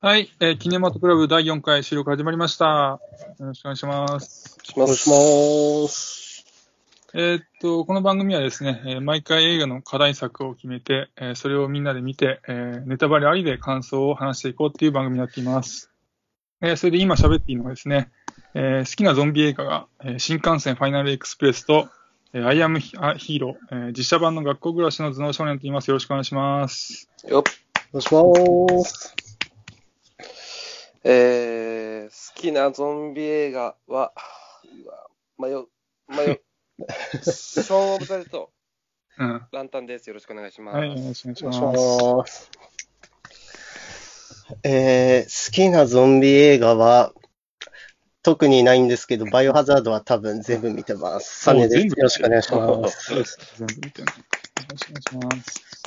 はい、えーキネマトクラブ第4回収録始まりました。よろしくお願いします。お願いします。えーっと、この番組はですね、えー毎回映画の課題作を決めて、えーそれをみんなで見て、えーネタバレありで感想を話していこうっていう番組になっています。えーそれで今喋っていいのはですね、えー好きなゾンビ映画が、えー新幹線ファイナルエクスプレスと、えーアイアムヒーロー、えー実写版の学校暮らしの頭脳少年と言います。よろしくお願いします。よっ。お願いします。えー、好きなゾンビ映画は、うわ迷う、迷う。ショーン・オブ・ザ・デッド、うん。ランタンです。よろしくお願いします。はい、お願いします。えー、好きなゾンビ映画は、特にないんですけど、バイオハザードは多分全部見てます。サネです。よろしくお願いします。全部見てね。よろしくお願いします。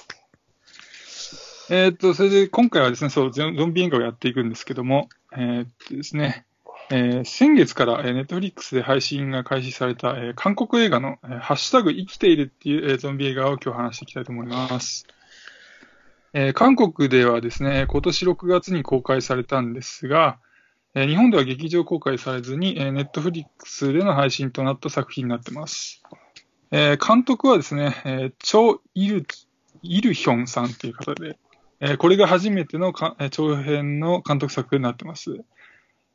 えーっと、それで今回はですね、そう、ゾンビ映画をやっていくんですけども、えーっとですね、えー先月から、えー、ネットフリックスで配信が開始された、えー韓国映画の、えーハッシュタグ生きているっていう、えーゾンビ映画を今日話していきたいと思います。えー韓国ではですね、今年6月に公開されたんですが、えー日本では劇場公開されずに、えーネットフリックスでの配信となった作品になってます。えー監督はですね、えーチョ・イル、イルヒョンさんという方で、えーこれが初めてのかえー長編の監督作になってます。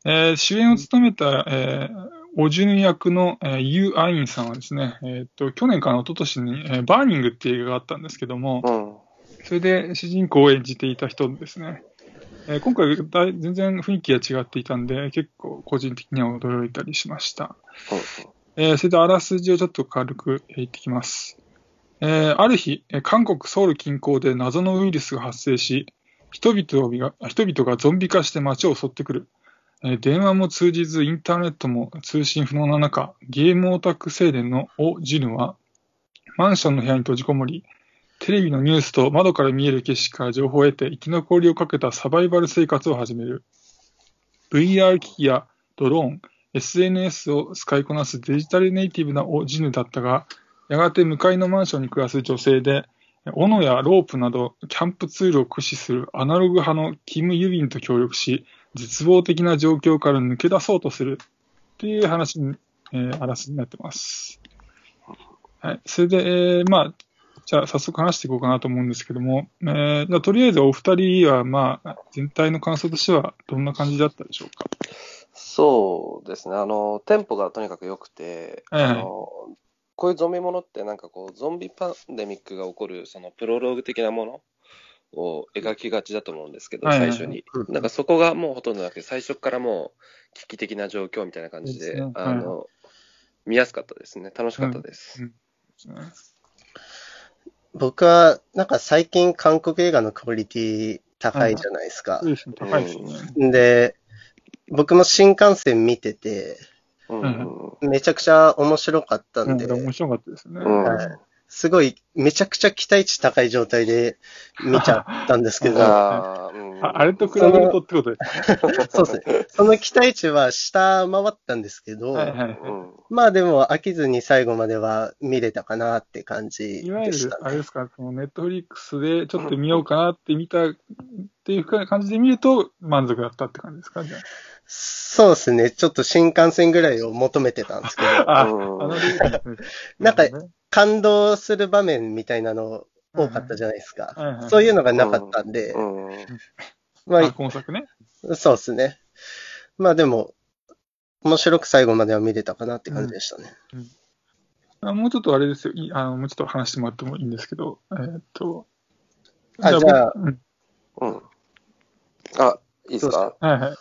えー主演を務めた、えーオジュヌ役の、えーユー・アインさんはですね、えーっと、去年から一昨年に、えーバーニングっていう映画があったんですけども、うん。それで主人公を演じていた人ですね。えー今回全然雰囲気が違っていたんで、結構個人的には驚いたりしました。えーそれであらすじをちょっと軽くえー言ってきます。えーある日、韓国ソウル近郊で謎のウイルスが発生し、人々が人々がゾンビ化して街を襲ってくる。えー電話も通じず、インターネットも通信不能な中、ゲームオタク青年のオ・ジヌは、マンションの部屋に閉じこもり、テレビのニュースと窓から見える景色から情報を得て生き残りをかけたサバイバル生活を始める。VR 機器やドローン、SNS を使いこなすデジタルネイティブなオジヌだったが、やがて向かいのマンションに暮らす女性で、斧やロープなどキャンプツールを駆使するアナログ派のキム・ユビンと協力し、絶望的な状況から抜け出そうとするっていう話に、えーあらになってます。はい。それで、えーまあ、じゃあ早速話していこうかなと思うんですけども、えーじゃあとりあえずお二人は、まあ、全体の感想としてはどんな感じだったでしょうか？そうですね。あの、テンポがとにかく良くて、はいはいあの、こういうゾンビものってなんかこう、ゾンビパンデミックが起こる、そのプロローグ的なものを描きがちだと思うんですけど、最初に。う。ん。なんかそこがもうほとんどなくて、最初からもう危機的な状況みたいな感じで、あの、見やすかったですね。楽しかったです。うん。僕は、なんか最近韓国映画のクオリティ高いじゃないですか。高いですね。で、僕も新幹線見てて、めちゃくちゃ面白かったうんん、で、面白かったですね。うん。はい。すごい、めちゃくちゃ期待値高い状態で見ちゃったんですけど、あ ああれと比べるとってこと？ですね。そうですね。その期待値は下回ったんですけど、はいはいまあでも飽きずに最後までは見れたかなって感じいわゆる。あれですか、そのネットフリックスでちょっと見ようかなって見たっていう感じで見ると満足だったって感じですか、じゃそうですね。ちょっと新幹線ぐらいを求めてたんですけど、あ。なんか感動する場面みたいなの多かったじゃないですか。はいはいそういうのがなかったんで、うんまあ、今作ね。あ、そうですね。まあでも、面白く最後までは見れたかなって感じでしたね。あもうちょっとあれですよ。いあのもうちょっと話してもらってもいいんですけど、えーっと。あじゃあ僕うんうん。あ、いいですか？はいはい。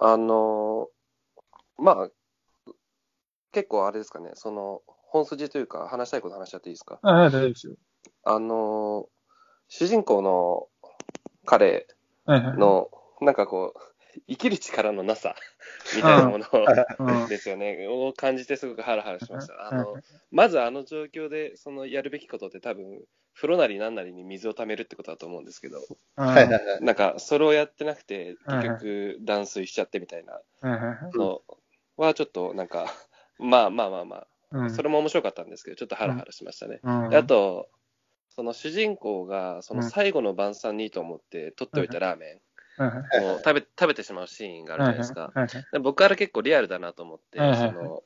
あのーまあ、結構あれですかね、その、本筋というか、話したいこと話しちゃっていいですか？あはい、大丈夫ですよ。あのー主人公の彼。の、なんかこう、生きる力のなさ、みたいなものうんですよね、を感じてすごくハラハラしました。あはいの、まずあの状況で、そのやるべきことって多分、風呂なりなんなりに水を溜めるってことだと思うんですけど、はいはいはい。なんか、それをやってなくて、結局、断水しちゃってみたいな。のは、ちょっとなんか、まあまあまあまあ、うん。それも面白かったんですけど、ちょっとハラハラしましたね。うん。であと、その主人公が、そのうん。最後の晩餐にいいと思って取っておいたラーメン。はいはいもう食べ食べてしまうシーンがあるじゃないですか。僕あれ結構リアルだなと思って、その、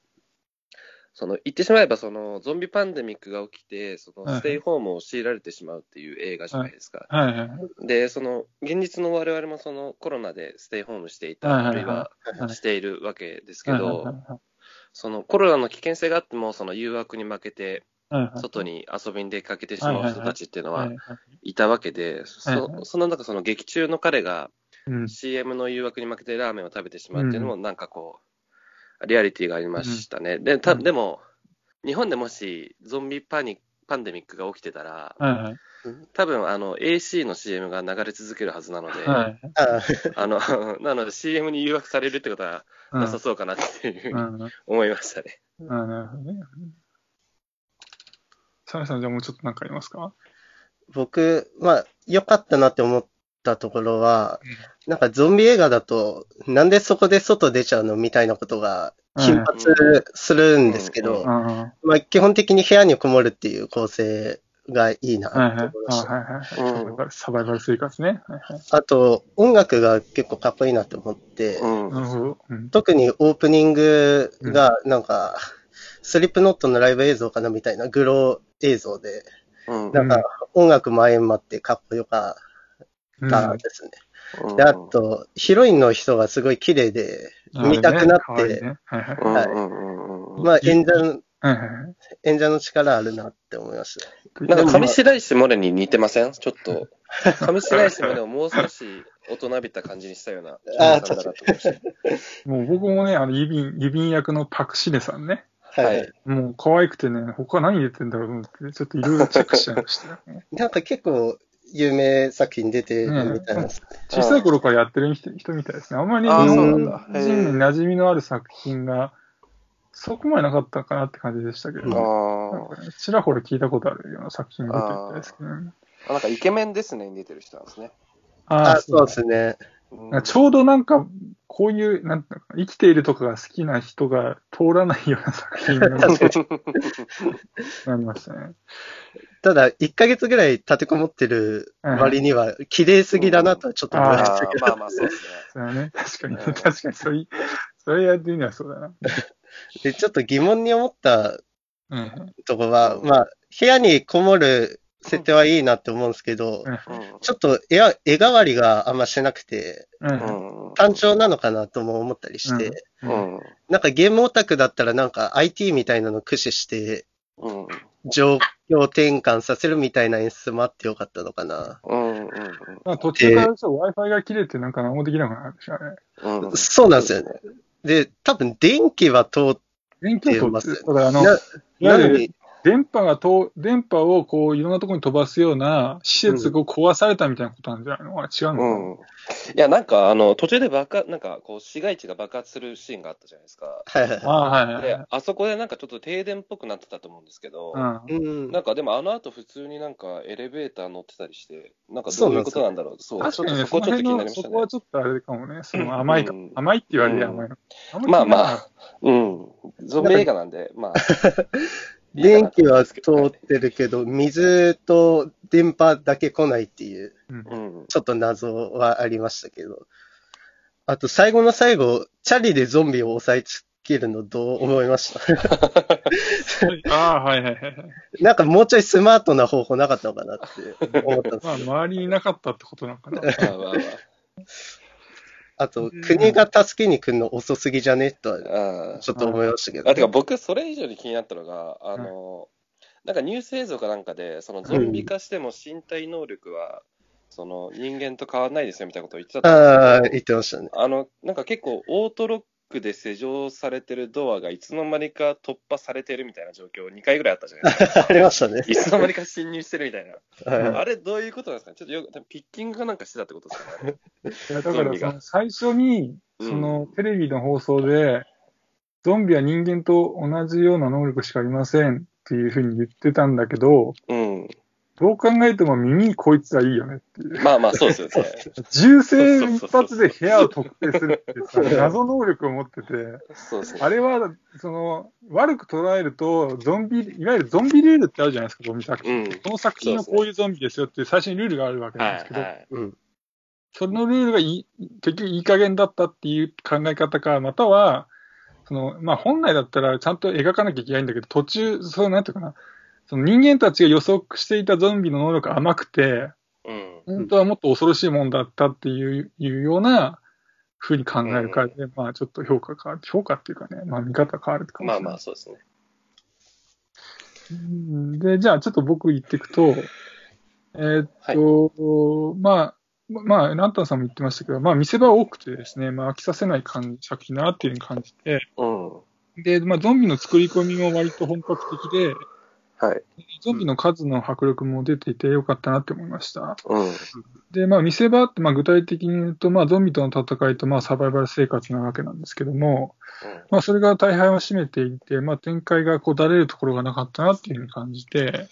その言ってしまえばそのゾンビパンデミックが起きて、そのステイホームを強いられてしまうっていう映画じゃないですか。はい。はいで、その現実の我々もそのコロナでステイホームしていた、あるいははいしているわけですけど、そのコロナの危険性があっても、その誘惑に負けて、外に遊びに出かけてしまう人たちっていうのはいはいたわけで、そその中、その劇中の彼がうん。CM の誘惑に負けてラーメンを食べてしまうっていうのも、なんかこう、リアリティがありましたね。でたうんでも、日本でもしゾンビパニパンデミックが起きてたら、はいはい。多分あの AC の CM が流れ続けるはずなので、はい。ああの なので CM に誘惑されるってことはうんなさそうかなっていうふうにうん。思いましたね。あなるほどね。サラさん、じゃあもうちょっと何かありますか？僕、まあ、良かったなって思ったところは、なんかゾンビ映画だと、なんでそこで外出ちゃうのみたいなことが頻発するんですけうんどまあ、基本的に部屋にこもるっていう構成がいいなとはい。思いました。サバイバル生活ね。はいはい。あと、音楽が結構かっこいいなと思って。特にオープニングがなんか、スリップノットのライブ映像かなみたいなグロー映像で、うんなんか音楽も相まってかっこよかうんったですね。うんで、あと、ヒロインの人がすごい綺麗で、見たくなって、まあ演者の。演者の力あるなって思いました。なんか上白石萌音に似てません？ちょっと。上白石萌音をもう少し大人びた感じにしたようなあー女優さんだなと思いました。もう僕もね、あの、郵便、郵便役のパクシネさんね。はい。はいもう可愛くてね、他何入れてんだろうと思って、ちょっといろいろチェックしちゃいました。なんか結構有名作品出てるみたいな。小さい頃からやってる人人みたいですね。あんまり日本人に馴染みのある作品がそこまでなかったかなって感じでしたけど、ねちらほら聞いたことあるような作品が出てるみたいですけどね。あ。なんかイケメンですねに出てる人なんですね。あ、そうですね。うんちょうどなんか、こういう、なん生きているとかが好きな人が通らないような作品になりましたね。ただ、1ヶ月ぐらい立てこもってる割には、綺麗すぎだなとはちょっと思いまあしたけど。ーまあまあそうですね。確かに、うん確かに、そういう、それやってみればそうだな。で、ちょっと疑問に思ったうん。とこは、うんまあ、部屋にこもる設定はいいなって思うんですけど、うんちょっと絵は絵代わりがあんましなくて。単調なのかなとも思ったりして、う。うんん。なんかゲームオタクだったらなんか IT みたいなの駆使して、うん。状況転換させるみたいな演出もあってよかったのかな。うん。まあ、途中からそう Wi-Fi が切れてなんか何もできなくなるんでしょうね。うん。そうなんですよね。で、多分電気は通っ電気を通って、だからあ電波がと、電波をこういろんなところに飛ばすような施設が壊されたみたいなことなんじゃないの、あれ違うの？うん。いや、なんか、あの、途中で爆発、なんか、こう、市街地が爆発するシーンがあったじゃないですか。はいはいああ、はいはいではい。、あそこでなんかちょっと停電っぽくなってたと思うんですけど、うん。うんなんかでもあの後普通になんかエレベーター乗ってたりして、なんかどういうことなんだろう。そう、ちょっと確かにね、そこちょっと気になりましたねそこは。ちょっとあれかもね、その甘いか、うん甘いって言われりゃうん甘いの。まあまあ。あ、うん。ゾンビ映画なんで、まあ。電気は通ってるけど、水と電波だけ来ないっていう、ちょっと謎はありましたけど。あと、最後の最後、チャリでゾンビを抑えつけるのどう思いました？ああ、はいはいはいはい。なんかもうちょいスマートな方法なかったのかなって思ったんですまあ、周りにいなかったってことなのかな。うん。まあまあまあと、国が助けに来るの遅すぎじゃね？とは、あ。あちょっと思いましたけど。あてか僕、それ以上に気になったのが、あの、なんかニュース映像かなんかで、そのゾンビ化しても身体能力は、その人間と変わらないですよみたいなことを言ってたと思うんですけどああ、言ってましたね。あの、なんか結構オートロックで施錠されてるドアがいつの間にか突破されてるみたいな状況2回ぐらいあったじゃないですか。ありましたね。いつの間にか侵入してるみたいな。はいあれどういうことなんですか？ねちょっとよピッキングかなんかしてたってことですかね。だから最初に、うんそのテレビの放送で、ゾンビは人間と同じような能力しかありませんっていうふうに言ってたんだけど、うん。どう考えても耳こいつはいいよねっていう。まあまあそうですよね。銃声一発で部屋を特定するっていうさ、謎能力を持ってて、そうですね。あれは、その、悪く捉えると、ゾンビ、いわゆるゾンビルールってあるじゃないですか、ゾンビ作品。うん。この作品はこういうゾンビですよっていう最初にルールがあるわけなんはですけど、いはい。うん。そのルールがいい結局いい加減だったっていう考え方か、または、その、まあ、本来だったらちゃんと描かなきゃいけないんだけど、途中、そうなんていうかな、その人間たちが予測していたゾンビの能力が甘くて、うん。本当はもっと恐ろしいもんだったっていういうような風に考えるからで、まあちょっと評価変わる。評価っていうかね、まあ見方変わるかもしれない。まあまあ、そうですね。うんで、じゃあちょっと僕言っていくと、えーっと、まあ、まあ、ランタンさんも言ってましたけど、まあ見せ場多くてですね、まあ飽きさせない感じ作品だなっていうふうに感じて、うん。で、まあゾンビの作り込みも割と本格的で、はい。ゾンビの数の迫力も出ていてよかったなって思いました。うん。で、まあ、見せ場って、まあ、具体的に言うと、まあ、ゾンビとの戦いと、まあ、サバイバル生活なわけなんですけども、まあ、それが大半を占めていて、まあ、展開がこう、だれるところがなかったなっていうふうに感じて、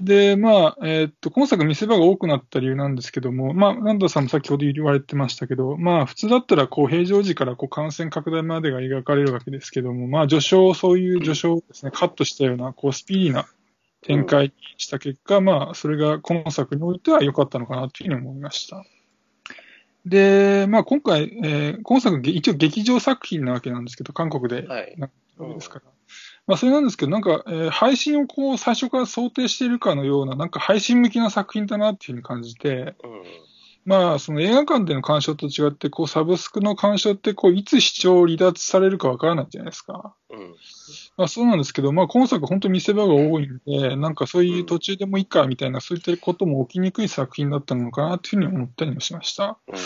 で、まあ、えーっと、今作見せ場が多くなった理由なんですけども、まあ、ランダさんも先ほど言われてましたけど、まあ、普通だったら、こう、平常時からこう、感染拡大までが描かれるわけですけども、まあ、序章、そういう序章をですね、カットしたような、こう、スピーディーな展開にした結果、まあ、それが今作においては良かったのかなというふうに思いました。で、まあ、今回、えー今作、一応劇場作品なわけなんですけど、韓国ではい。なわけですから。まあ、それなんですけど、なんか、えー配信をこう、最初から想定しているかのような、なんか配信向きな作品だなっていうふうに感じて、うん。まあ、その映画館での鑑賞と違って、こう、サブスクの鑑賞って、こう、いつ視聴離脱されるかわからないじゃないですか。うん。まあ、そうなんですけど、まあ、今作本当に見せ場が多いんで、なんかそういう途中でもいいかみたいな、そういったことも起きにくい作品だったのかなというふうに思ったりもしました。うん。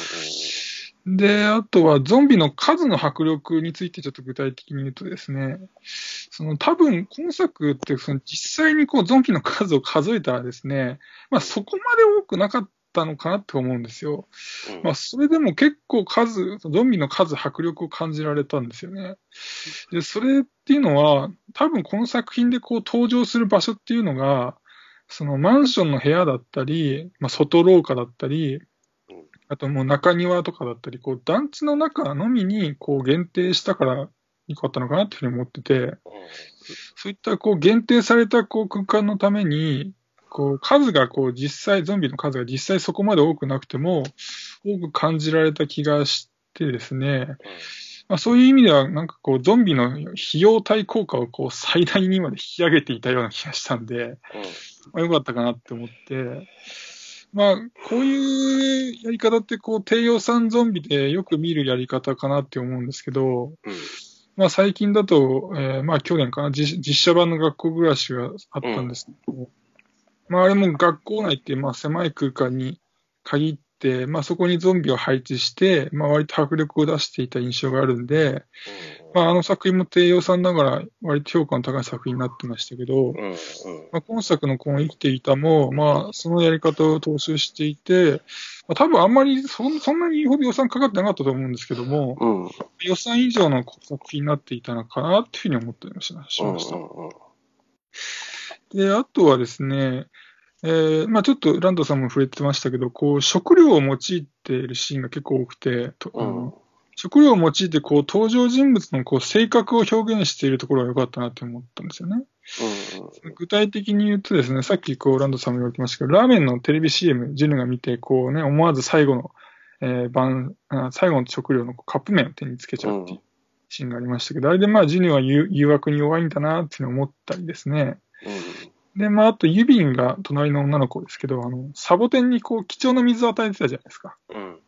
で、あとはゾンビの数の迫力についてちょっと具体的に言うとですね、その多分今作ってその実際にこうゾンビの数を数えたらですね、まあそこまで多くなかったのかなって思うんですよ。うん。まあそれでも結構数、ゾンビの数、迫力を感じられたんですよね。で、それっていうのは多分この作品でこう登場する場所っていうのが、そのマンションの部屋だったり、まあ外廊下だったり、あともう中庭とかだったり、こう団地の中のみにこう限定したから良かったのかなっていうふうに思ってて、そういったこう限定されたこう空間のために、こう数がこう実際、ゾンビの数が実際そこまで多くなくても、多く感じられた気がしてですね、まあ、そういう意味では、なんかこう、ゾンビの費用対効果をこう最大にまで引き上げていたような気がしたんで、まあ、よかったかなって思って、まあ、こういうやり方って、こう、低予算ゾンビでよく見るやり方かなって思うんですけど、うん。まあ、最近だと、えーまあ、去年かな、実実写版の学校暮らしがあったんですけど、まあ、あれも学校内って、まあ、狭い空間に限って、まあ、そこにゾンビを配置して、まあ、割と迫力を出していた印象があるんで、まあ、あの作品も低予算ながら、割と評価の高い作品になってましたけど、うん。うん。まあ、今作のこの生きていたも、まあ、そのやり方を踏襲していて、まあ、多分あんまりそんそんなに予算かかってなかったと思うんですけども、うん。予算以上の作品になっていたのかなっていうふうに思ったりもしましました。で、あとはですね、えーまあちょっとランドさんも触れてましたけど、こう、食料を用いているシーンが結構多くて、とあの食料を用いてこう登場人物のこう性格を表現しているところが良かったなって思ったんですよね。具体的に言うとですね、さっきこうランドさんも言われてましたけど、ラーメンのテレビ CM、ジュヌが見て、こうね、思わず最後の、えー晩あ最後の食料のカップ麺を手につけちゃうっていうシーンがありましたけど、あれでまあジュヌは誘誘惑に弱いんだなっていうのを思ったりですね。で、まああとユビンが隣の女の子ですけど、あの、サボテンにこう貴重な水を与えてたじゃないですか。うん。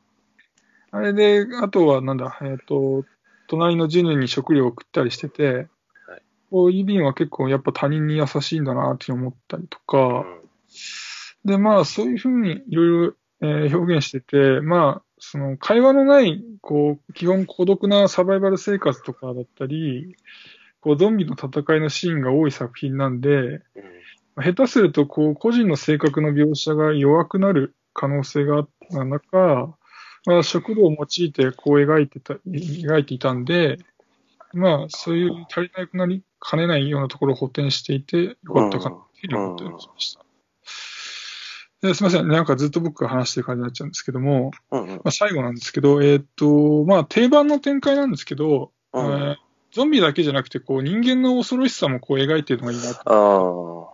あれで、あとはなんだ、えっ、と、隣のジュヌに食料を送ったりしてて、はいこうユビンは結構やっぱ他人に優しいんだなって思ったりとか、で、まあ、そういうふうにいろいろ、えー表現してて、まあ、その会話のない、こう、基本孤独なサバイバル生活とかだったり、こう、ゾンビの戦いのシーンが多い作品なんで、まあ下手すると、こう、個人の性格の描写が弱くなる可能性があった中、まあ、食料を用いて、こう描いてた、描いていたんで、まあ、そういう足りなくなりかねないようなところを補填していて、よかったかなっていう思ったりしました。ですみません。なんかずっと僕が話してる感じになっちゃうんですけども、うん。まあ、最後なんですけど、えーっと、まあ、定番の展開なんですけど、えーゾンビだけじゃなくて、こう、人間の恐ろしさもこう描いてるのがいいなと。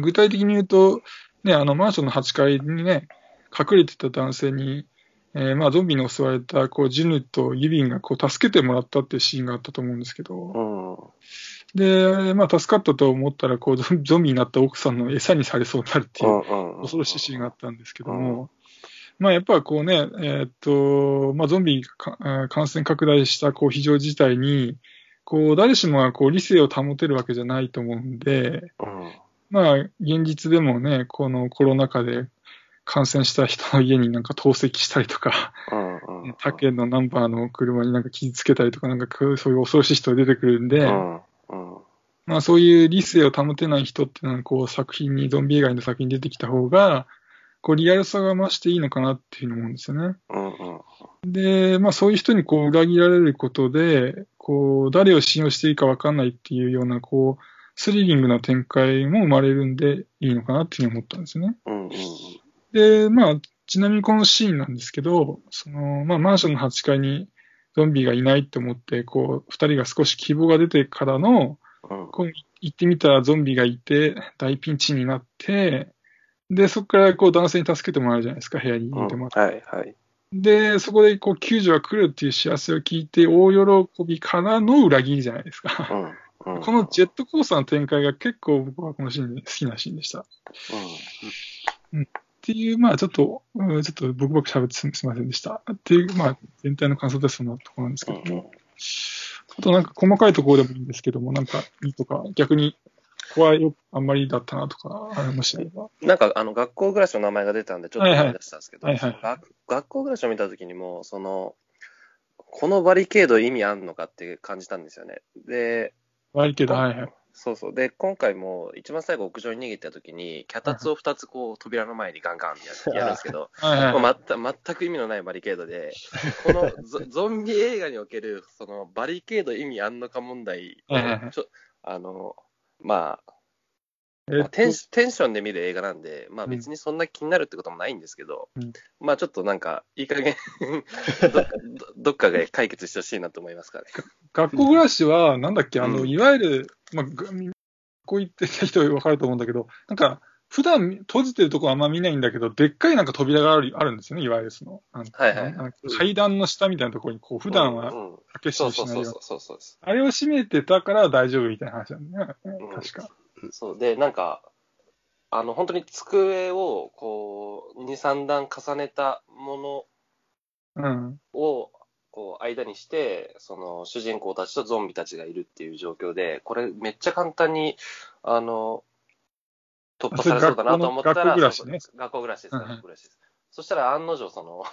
具体的に言うと、ね、あの、マンションの8階にね、隠れてた男性に、えーまあ、ゾンビに襲われたこうジュヌとユビンがこう助けてもらったっていうシーンがあったと思うんですけど、うん。で、まあ、助かったと思ったらこうゾンゾンビになった奥さんの餌にされそうになるっていう。恐ろしいシーンがあったんですけども、まあ、やっぱこうね、えーっと、まあ、ゾンビかえー感染拡大したこう非常事態に、こう、誰しもがこう理性を保てるわけじゃないと思うんで、うん。まあ、現実でもね、このコロナ禍で感染した人の家になんか投石したりとか、うん。うん。他県のナンバーの車になんか傷つけたりとか、なんかそういう恐ろしい人が出てくるんで、うん。うん。まあそういう理性を保てない人っていうのは、こう作品に、ゾンビ映画の作品に出てきた方が、こうリアルさが増していいのかなっていうふうに思うんですよね。うん。うん。で、まあそういう人にこう裏切られることで、こう誰を信用していいか分かんないっていうような、こう、スリリングな展開も生まれるんでいいのかなっていうふうに思ったんですよね。うん。うん。で、まあ、ちなみにこのシーンなんですけど、その、まあ、マンションの8階にゾンビがいないって思って、こう、二人が少し希望が出てからの、うん。こう、行ってみたらゾンビがいて、大ピンチになって、で、そこからこう男性に助けてもらうじゃないですか、部屋にうんいてもらって。はい。はい。で、そこでこう救助が来るっていう知らせを聞いて、大喜びからの裏切りじゃないですか。うん。うん。このジェットコースターの展開が結構僕はこのシーンで好きなシーンでした。っていう、まあちょっと、うんちょっと僕ばっか喋ってすすみませんでした。っていう、まあ全体の感想でそんなところなんですけども。あとなんか細かいところでもいいんですけども、なんかいいとか、逆に怖いよ、あんまりだったなとか、ありましたれば。なんか、あの、学校暮らしの名前が出たんで、ちょっと思い出したんですけど、学校暮らしを見たときにも、その、このバリケード意味あんのかって感じたんですよね。で、悪いけど、はいはい。そうそう。で、今回も一番最後屋上に逃げたときに、脚立を2つこう扉の前にガンガンってや やるんですけど、はいはい。まあ、まった全く意味のないバリケードで、このゾ ゾンビ映画における、そのバリケード意味あんのか問題をはいはいはいちょあの、まあ、えっとまあテンションで見る映画なんで、まあ別にそんな気になるってこともないんですけど、うんまあちょっとなんか、いい加減 どど、どっかで解決してほしいなと思いますからね。学校暮らしは、なんだっけ、あの、うんいわゆる、まあ、が学校行ってた人は分かると思うんだけど、なんか、普段閉じてるとこあんま見ないんだけど、でっかいなんか扉があるあるんですよね、いわゆるその。はいはい階段の下みたいなところに、こう、普段はうんうん開けそ閉めしないよう。あれを閉めてたから大丈夫みたいな話なんだよね、うん確か。そう。で、なんか、あの、本当に机を、こう、2、3段重ねたものうん。を、こう、間にして、その、主人公たちとゾンビたちがいるっていう状況で、これめっちゃ簡単に、あの、突破されそうだなと思ったら、学校の学校暮らしねそう学校暮らしです、学校暮らしです。そしたら案の定、その、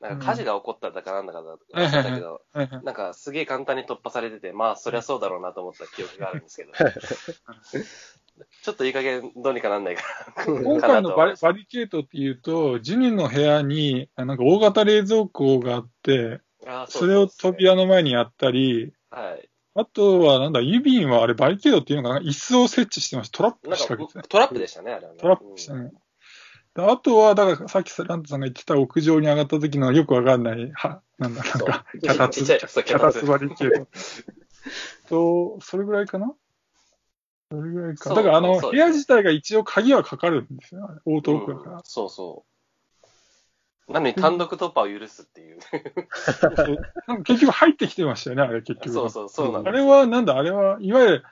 なんか火事が起こっただかなんだかだ忘れたけど、はいはいなんかすげえ簡単に突破されてて、まあそりゃそうだろうなと思った記憶があるんですけど、ちょっといい加減どうにかなんないかな。今回のバリバリケートっていうと、ジュニの部屋に、あなんか大型冷蔵庫があって、それを扉の前にやったり、はい。あとは、なんだ、ユビンはあれバリケードっていうのかな？椅子を設置してました。トラップなんか仕掛けてね。トラップでしたね、あれはね。トラップしたね。であとは、だからさっきラントさんが言ってた屋上に上がった時のよくわかんない、は、なんだ、なんか、脚立、脚立バリケード。と、それぐらいかな？それぐらいか。だから、あの、部屋自体が一応鍵はかかるんですよ。オートロックだからうん。そうそう。なのに単独突破を許すっていう。そうなんか結局入ってきてましたよね、あれ結局。そうそう、そうなん。あれは、なんだ、あれは、いわゆる、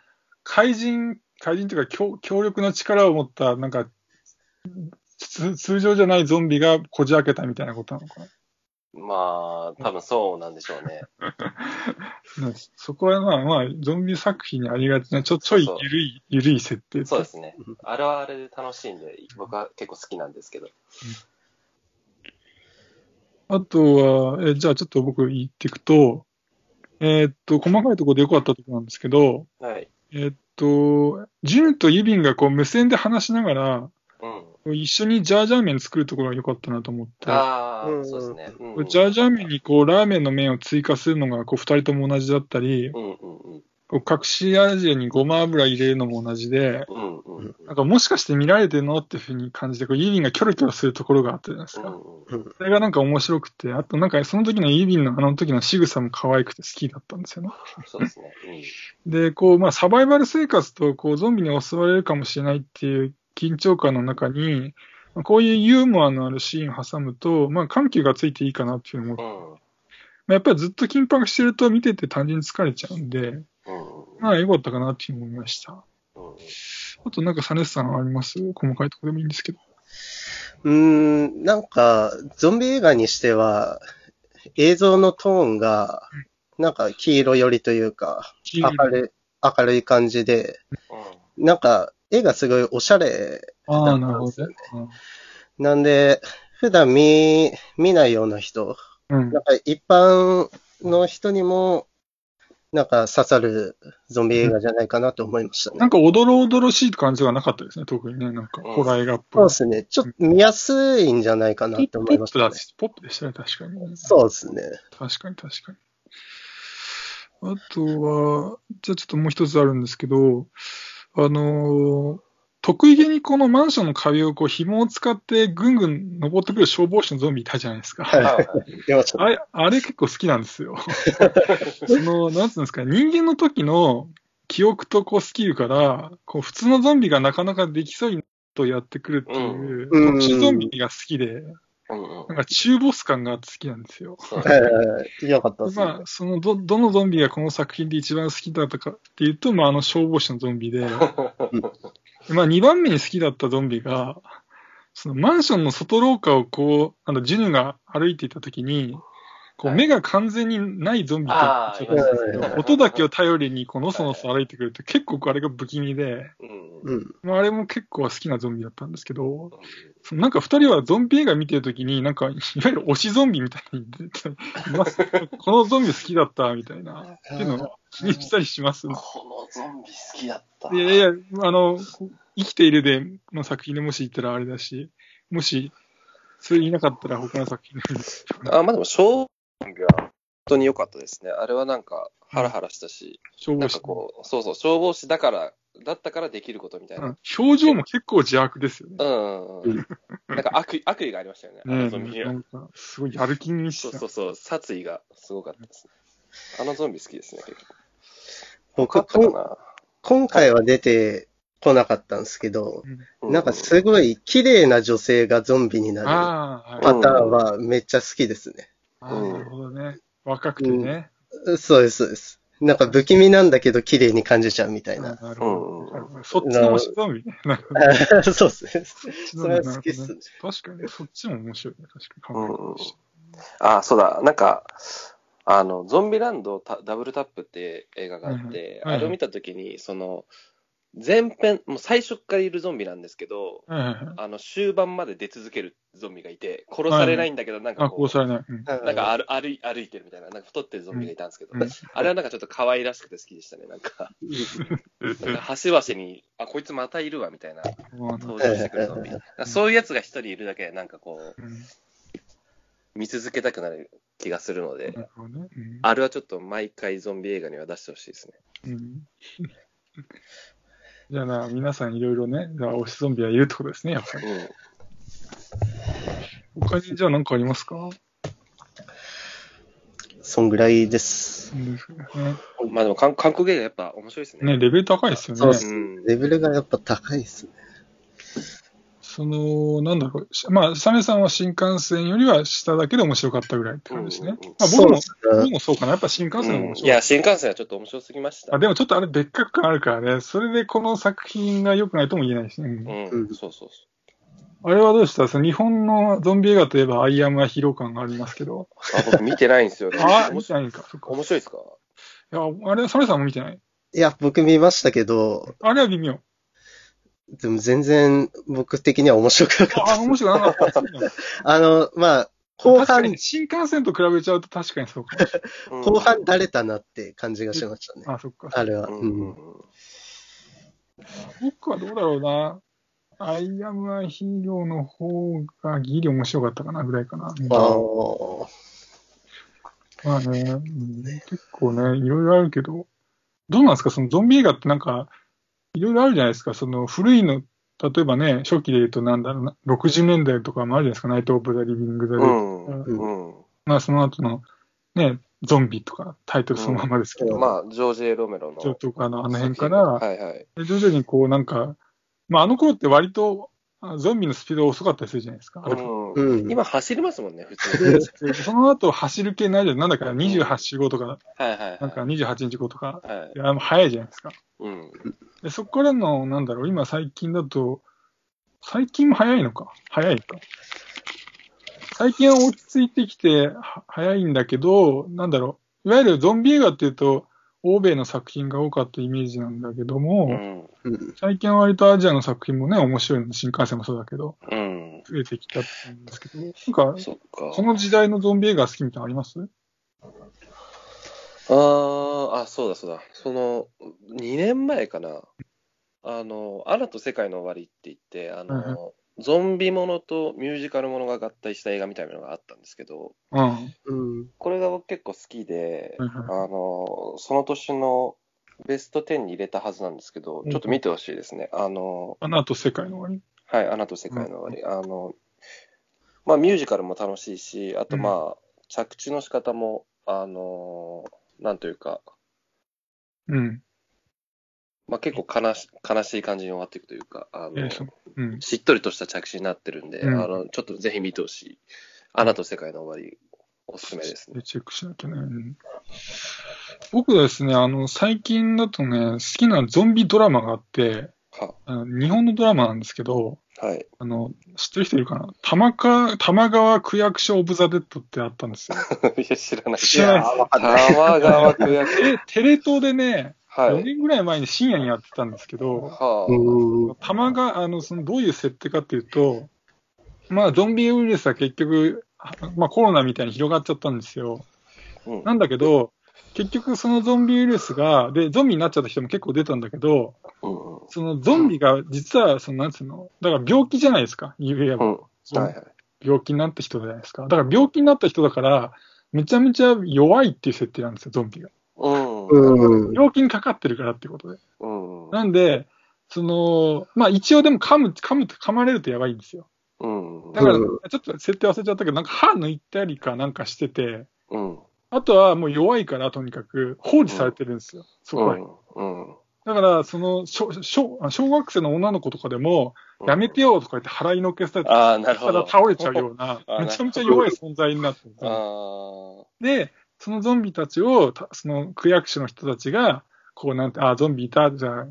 怪人、怪人というか強、強力な力を持った、なんか、つ通常じゃないゾンビがこじ開けたみたいなことなのかまあ、多分そうなんでしょうね。そこはまあまあ、ゾンビ作品にありがちな、ちょ、ちょいゆるい、ゆるい設定。そうですね。あれはあれで楽しいんで、僕は結構好きなんですけど。あとは、えじゃあちょっと僕言っていくと、えーっと、細かいところで良かったところなんですけど、はい。えーっと、ジュンとユビンがこう無線で話しながら、うん。一緒にジャージャー麺作るところが良かったなと思って。ああ、うんそうですね。ジャージャー麺にこうラーメンの麺を追加するのがこう二人とも同じだったり、うんうんうん。こう隠し味にごま油入れるのも同じで、うんうんうん。なんかもしかして見られてるのっていうふうに感じて、こうユビンがキョロキョロするところがあったじゃないですか。うんそれがなんか面白くて、あとなんかその時のユビンのあの時の仕草も可愛くて好きだったんですよね。そうですね。で、こう、まあサバイバル生活とこうゾンビに襲われるかもしれないっていう緊張感の中に、こういうユーモアのあるシーンを挟むと、まあ、緩急がついていいかなっていうのも、うん。まあ、やっぱりずっと緊迫してると見てて単純に疲れちゃうんで、うん。まあ、良かったかなっていうふうに思いました。うんあと、なんか、サネスさんあります？細かいところでもいいんですけど。うーん、なんか、ゾンビ映画にしては、映像のトーンが、なんか黄色寄りというか、明るい、明るい感じで、なんか、絵がすごいおしゃれああ、なるほどね。なんで、普段見、見ないような人、うん。なんか一般の人にも、なんか刺さるゾンビ映画じゃないかなと思いましたね。なんか、おどろおどろしい感じはなかったですね、特にね。なんか、うんホラー映画っぽいそうで。すね。ちょっと見やすいんじゃないかなって思いましたね。ポップだし、ポップでしたね、確かに。そうですね。確かに、確かに。あとは、じゃあちょっともう一つあるんですけど、あのー得意げにこのマンションの壁をこう紐を使ってぐんぐん登ってくる消防士のゾンビいたじゃないですか。あれ、あれ結構好きなんですよ。その、なんつうんですか、人間の時の記憶とこうスキルから、こう普通のゾンビがなかなかできそうにとやってくるっていう、うん。特殊ゾンビが好きで、うんうんなんか中ボス感があって好きなんですよ。はいはいはい。よかったですね。まあ、そのど、どのゾンビがこの作品で一番好きだったかっていうと、まあ、あの消防士のゾンビで、まあ、2番目に好きだったゾンビが、そのマンションの外廊下をこう、あの、ジュヌが歩いていたときに、こう、はい目が完全にないゾンビってあーちょっといますね音だけを頼りに、こう、のそのそ歩いてくるって、結構あれが不気味で、うんうん。まあ、あれも結構好きなゾンビだったんですけど、なんか二人はゾンビ映画見てるときに、なんか、いわゆる推しゾンビみたいにます。このゾンビ好きだった、みたいな。っていうのを気にしたりします。このゾンビ好きだった。いやいや、あの、生きているでの作品でもし言ったらあれだし、もし、それいなかったら他の作品あ、まあでも、消本当に良かったですね。あれはなんか、ハラハラしたし、なん消防士かこう、そうそう、消防士だから、だったからできることみたいな。うん表情も結構邪悪ですよね。うん。うんなんか悪意、悪意がありましたよね、あねのゾンビにはなんか、すごいやる気にした。そうそうそう、殺意がすごかったですね。あのゾンビ好きですね、結構。僕、よか今回は出てこなかったんですけど、な。なんかすごい綺麗な女性がゾンビになる。パターンはめっちゃ好きですね。ああ、なるほどね。若くてね。そうです、そうです。なんか不気味なんだけど綺麗に感じちゃうみたいな。なるほうんど。そっちの推しゾンビね。なるほどそうですね。それは好きっすね。確かに、そっちも面白いね。確かにうん考えあ、そうだ、なんか、あの、ゾンビランドタダブルタップって映画があって、うんうんあれを見たときに、その、前編、もう最初からいるゾンビなんですけど、はいはいはいあの、終盤まで出続けるゾンビがいて、殺されないんだけど、なんかあ、こう、こうされない。うん。なんか歩歩い歩いてるみたいな、なんか太ってるゾンビがいたんですけど、うん。あれはなんかちょっと可愛らしくて好きでしたね、なんか。なんか端々に、あ、こいつまたいるわ、みたいな、登場してくるゾンビ。そういうやつが一人いるだけで、なんかこう、うん。見続けたくなる気がするので、なるほどね。うん。あれはちょっと毎回ゾンビ映画には出してほしいですね。うんじゃあな、皆さんいろいろね、じゃあ推しゾンビはいるってことですね、やっぱり。うん。他にじゃあ何かありますか？そんぐらいです。そうですねまあでも韓韓国映画やっぱ面白いですね。ね、レベル高いですよね。そうっすうん。レベルがやっぱ高いですね。その、なんだろう。しまあ、サメさんは新幹線よりは下だけで面白かったぐらいって感じですね。うんうんまあ、僕も。僕もそうかな。やっぱ新幹線が面白い。うんいや、新幹線はちょっと面白すぎました。あでもちょっとあれ別格感あるからね。それでこの作品が良くないとも言えないしね。うんうん、うんそうそうそあれはどうした？その日本のゾンビ映画といえばアイアムはヒーロー感がありますけど。う。あ、僕見てないんですよね。あ、面白い見てないんか。そっか。い面白いですか？や、あれ、サメさんも見てない？いや、僕見ましたけど、あれは微妙。でも全然僕的には面白くなかった。あ、面白くなかった。あの、まあ、後半新幹線と比べちゃうと確かにそうかもしれうん後半だれたなって感じがしましたね。あ、そっか。あれは。ううん僕はどうだろうな。アイアムはヒーローの方がギリ面白かったかなぐらいかな。うんあーまあね、うん結構ね、いろいろあるけど、どうなんですか？そのゾンビ映画ってなんか、いろいろあるじゃないですか。その古いの、例えばね、初期で言うとなんだろうな、60年代とかもあるじゃないですか。ナイト・オブ・ザ・リビング・ザ・デッドうんうんまあその後の、ね、ゾンビとかタイトルそのままですけど、まあ、ジョージ・エロメロの。とあの、あの辺から、はいはい。で徐々にこうなんか、まああの頃って割と、あゾンビのスピードが遅かったりするじゃないですか。うんうん。今走りますもんね、普通に。でその後走る系ないじゃん。なんだか28週後とか、はいはいはい。なんか28日後とか、はい早いじゃないですか。うん。でそこからの、なんだろう、今最近だと、最近も早いのか早いか。最近は落ち着いてきては早いんだけど、なんだろう、いわゆるゾンビ映画っていうと、欧米の作品が多かったイメージなんだけども、うん。うん。最近は割とアジアの作品もね、面白いの、新幹線もそうだけど、うん。増えてきたって言うんですけど、なんか、そっか。この時代のゾンビ映画好きみたいなのあります？あーあ、そうだそうだ。その、2年前かな。あの、アナと世界の終わりって言って、あの、ゾンビものとミュージカルものが合体した映画みたいなのがあったんですけど、うん。うん。これが僕結構好きで、はいあはいの、その年のベスト10に入れたはずなんですけど、ちょっと見てほしいですね。あの、アナと世界の終わり？はい、アナと世界の終わり。あの、まあミュージカルも楽しいし、あとまあ、着地の仕方も、あの、なんというか、うん。まあ結構悲し悲しい感じに終わっていくというか、あのえー、そう。うん。しっとりとした着地になってるんで、うんあの、ちょっとぜひ見てほしい。アナと世界の終わり、おすすめですね。でチェックしなきゃね。うん僕はですね、あの、最近だとね、好きなゾンビドラマがあって、は、あの日本のドラマなんですけど、はい。あの、知ってる人いるかな？玉川、玉川区役所オブザ・デッドってあったんですよ。いや、知らない。知らない。玉川区役 え、テレ東でね、4はい。年ぐらい前に深夜にやってたんですけど、はうん。玉川、あの、その、どういう設定かっていうと、まあ、ゾンビウイルスは結局、まあ、コロナみたいに広がっちゃったんですよ。あ。うん。なんだけど、結局そのゾンビウイルスが、で、ゾンビになっちゃった人も結構出たんだけど、うん。そのゾンビが実は、その、なんつうの、だから病気じゃないですか、いはい。病気になった人じゃないですか。だから病気になった人だから、めちゃめちゃ弱いっていう設定なんですよ、ゾンビが。うん。うん。病気にかかってるからっていうことで。うん。なんで、その、まあ一応でも噛む、噛むと噛まれるとやばいんですよ。うん。だから、うんちょっと設定忘れちゃったけど、なんか歯抜いたりかなんかしてて、うん。あとはもう弱いからとにかく放置されてるんですよ、そこは。うん。だから、その小小、小学生の女の子とかでも、やめてよとか言って払いのけされて、ああ、なるほからど。倒れちゃうような あ、めちゃめちゃ弱い存在になってるんですあよあ。で、そのゾンビたちを、たその区役所の人たちが、こうなんて、あ、ゾンビいた、じゃあ、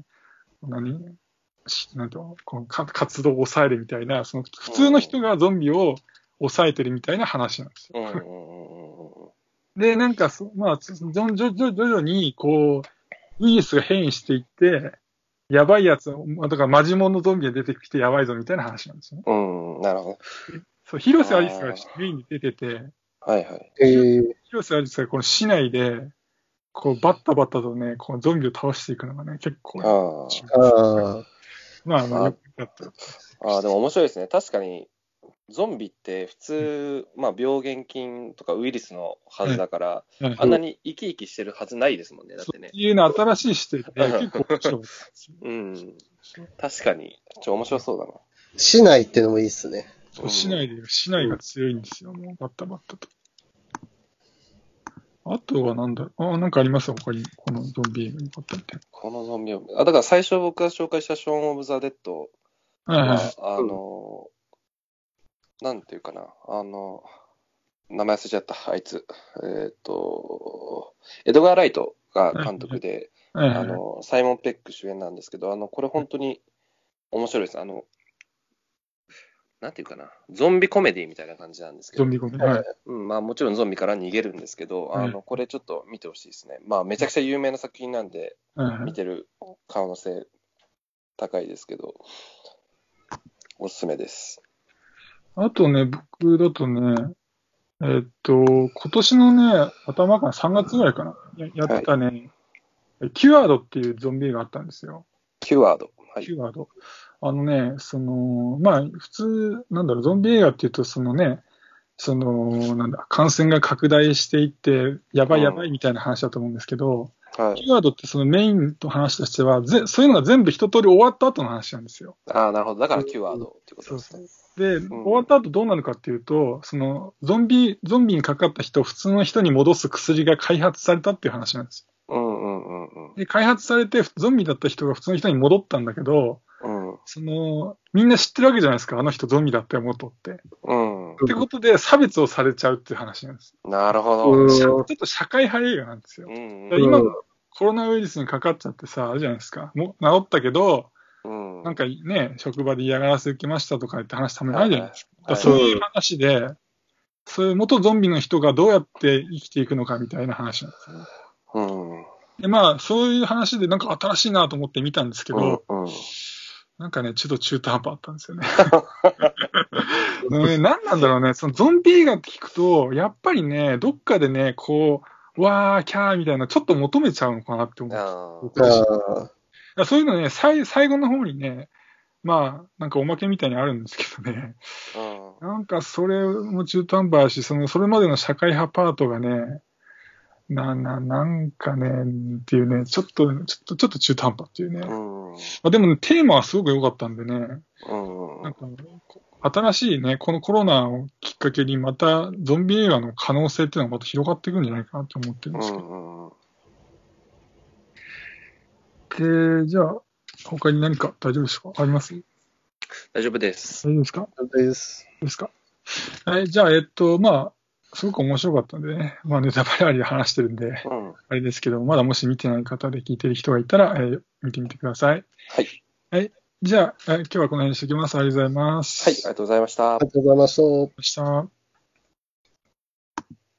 何？しなんてこのか活動を抑えるみたいな、その普通の人がゾンビを抑えてるみたいな話なんですよ。で、なんかそ、まあ、つ徐々に、こう、ウイルスが変異していって、やばいやつ、まあだからマジモンのゾンビが出てきてやばいぞみたいな話なんですよね。ん。なるほど。そう、広瀬アリスがメインに出てて、はいはい。えー、広瀬アリスがこの市内で、こう、バッタバッタとね、このゾンビを倒していくのがね、結構、あああ、まあ、まあ、あよくやった。あ。ああ、でも面白いですね。確かに、ゾンビって普通、まあ病原菌とかウイルスのはずだから、うんあんなに生き生きしてるはずないですもんね。だってねそう。いうの新しい視点で、結構面白い。うん。確かに。ちょ、面白そうだな。市内ってのもいいっすね。そう市内で、市内が強いんですよ、もう、バッタバッタと。あとはなんだあ、なんかあります？他に、このゾンビ映画にかったみたいこのゾンビを、あ、だから最初僕が紹介したショーン・オブ・ザ・デッドな。はいは、はい。あの、なんていうかな、あの、名前忘れちゃった、あいつ。えっ、と、エドガー・ライトが監督で、はいはいあの、サイモン・ペック主演なんですけど、あの、これ本当に面白いです。あの、なんていうかな、ゾンビコメディみたいな感じなんですけどゾン、ビコメディ。はい。うん、まあもちろんゾンビから逃げるんですけど、あうの、これちょっと見てほしいですね。まあめちゃくちゃ有名な作品なんで、はいはい見てる可能性高いですけど、おすすめです。あとね、僕だとね、えーっと、今年のね、頭から3月ぐらいかな、ややったね、キュアードっていうゾンビ映画あったんですよ。キュワード。はい。キュアード。あのね、その、まあ、普通、なんだろう、ゾンビ映画っていうと、そのね、その、なんだ、感染が拡大していって、やばいやばいみたいな話だと思うんですけど、はい。キュアードってそのメインの話としては、ぜそういうのが全部一通り終わった後の話なんですよ。ああ、なるほど。だからキュワードってことですね。で、終わった後どうなるかっていうと、その、ゾンビ、ゾンビにかかった人を普通の人に戻す薬が開発されたっていう話なんですよ。うんうんうんうん。で、開発されて、ゾンビだった人が普通の人に戻ったんだけど、うん。その、みんな知ってるわけじゃないですか、あの人ゾンビだったよ、元って。うん。ってことで、差別をされちゃうっていう話なんです。なるほうんど。ちょっと社会派映画なんですよ。うんだから今のコロナウイルスにかかっちゃってさ、あるじゃないですか。もう治ったけど、うん。なんかね、職場で嫌がらせ受けましたとかって話ためにあるじゃないですか。はいそういう話で、そういう元ゾンビの人がどうやって生きていくのかみたいな話なんですよ。うん。で、まあ、そういう話でなんか新しいなと思って見たんですけど、うん。なんかね、ちょっと中途半端あったんですよね。ね何なんだろうね、そのゾンビ映画って聞くと、やっぱりね、どっかでね、こう、わー、キャーみたいな、ちょっと求めちゃうのかなって思う。そういうのね、最最後の方にね、まあ、なんかおまけみたいにあるんですけどね。なんかそれも中途半端だし、その、それまでの社会派パートがね、な、な、なんかね、っていうね、ちょっと、ちょっと、ちょっと中途半端っていうね。うん。まあ、でもね、テーマはすごく良かったんでね、うん。なんか、こ新しいね、このコロナをきっかけにまたゾンビ映画の可能性っていうのがまた広がっていくんじゃないかなと思ってるんうですけど。ん。で、じゃあ、他に何か大丈夫ですか？あります？大丈夫です。大丈夫ですか？本当です。ですか？はい、じゃあ、えっと、まあ、すごく面白かったんでね、まあ、ネタバレありで話してるんで、うん。はあれですけど、まだもし見てない方で聞いてる人がいたら、えー見てみてください。い。はい。じゃあ、えー今日はこの辺にしておきます。ありがとうございます。はい、あり。がとうございました。ありがとうございました。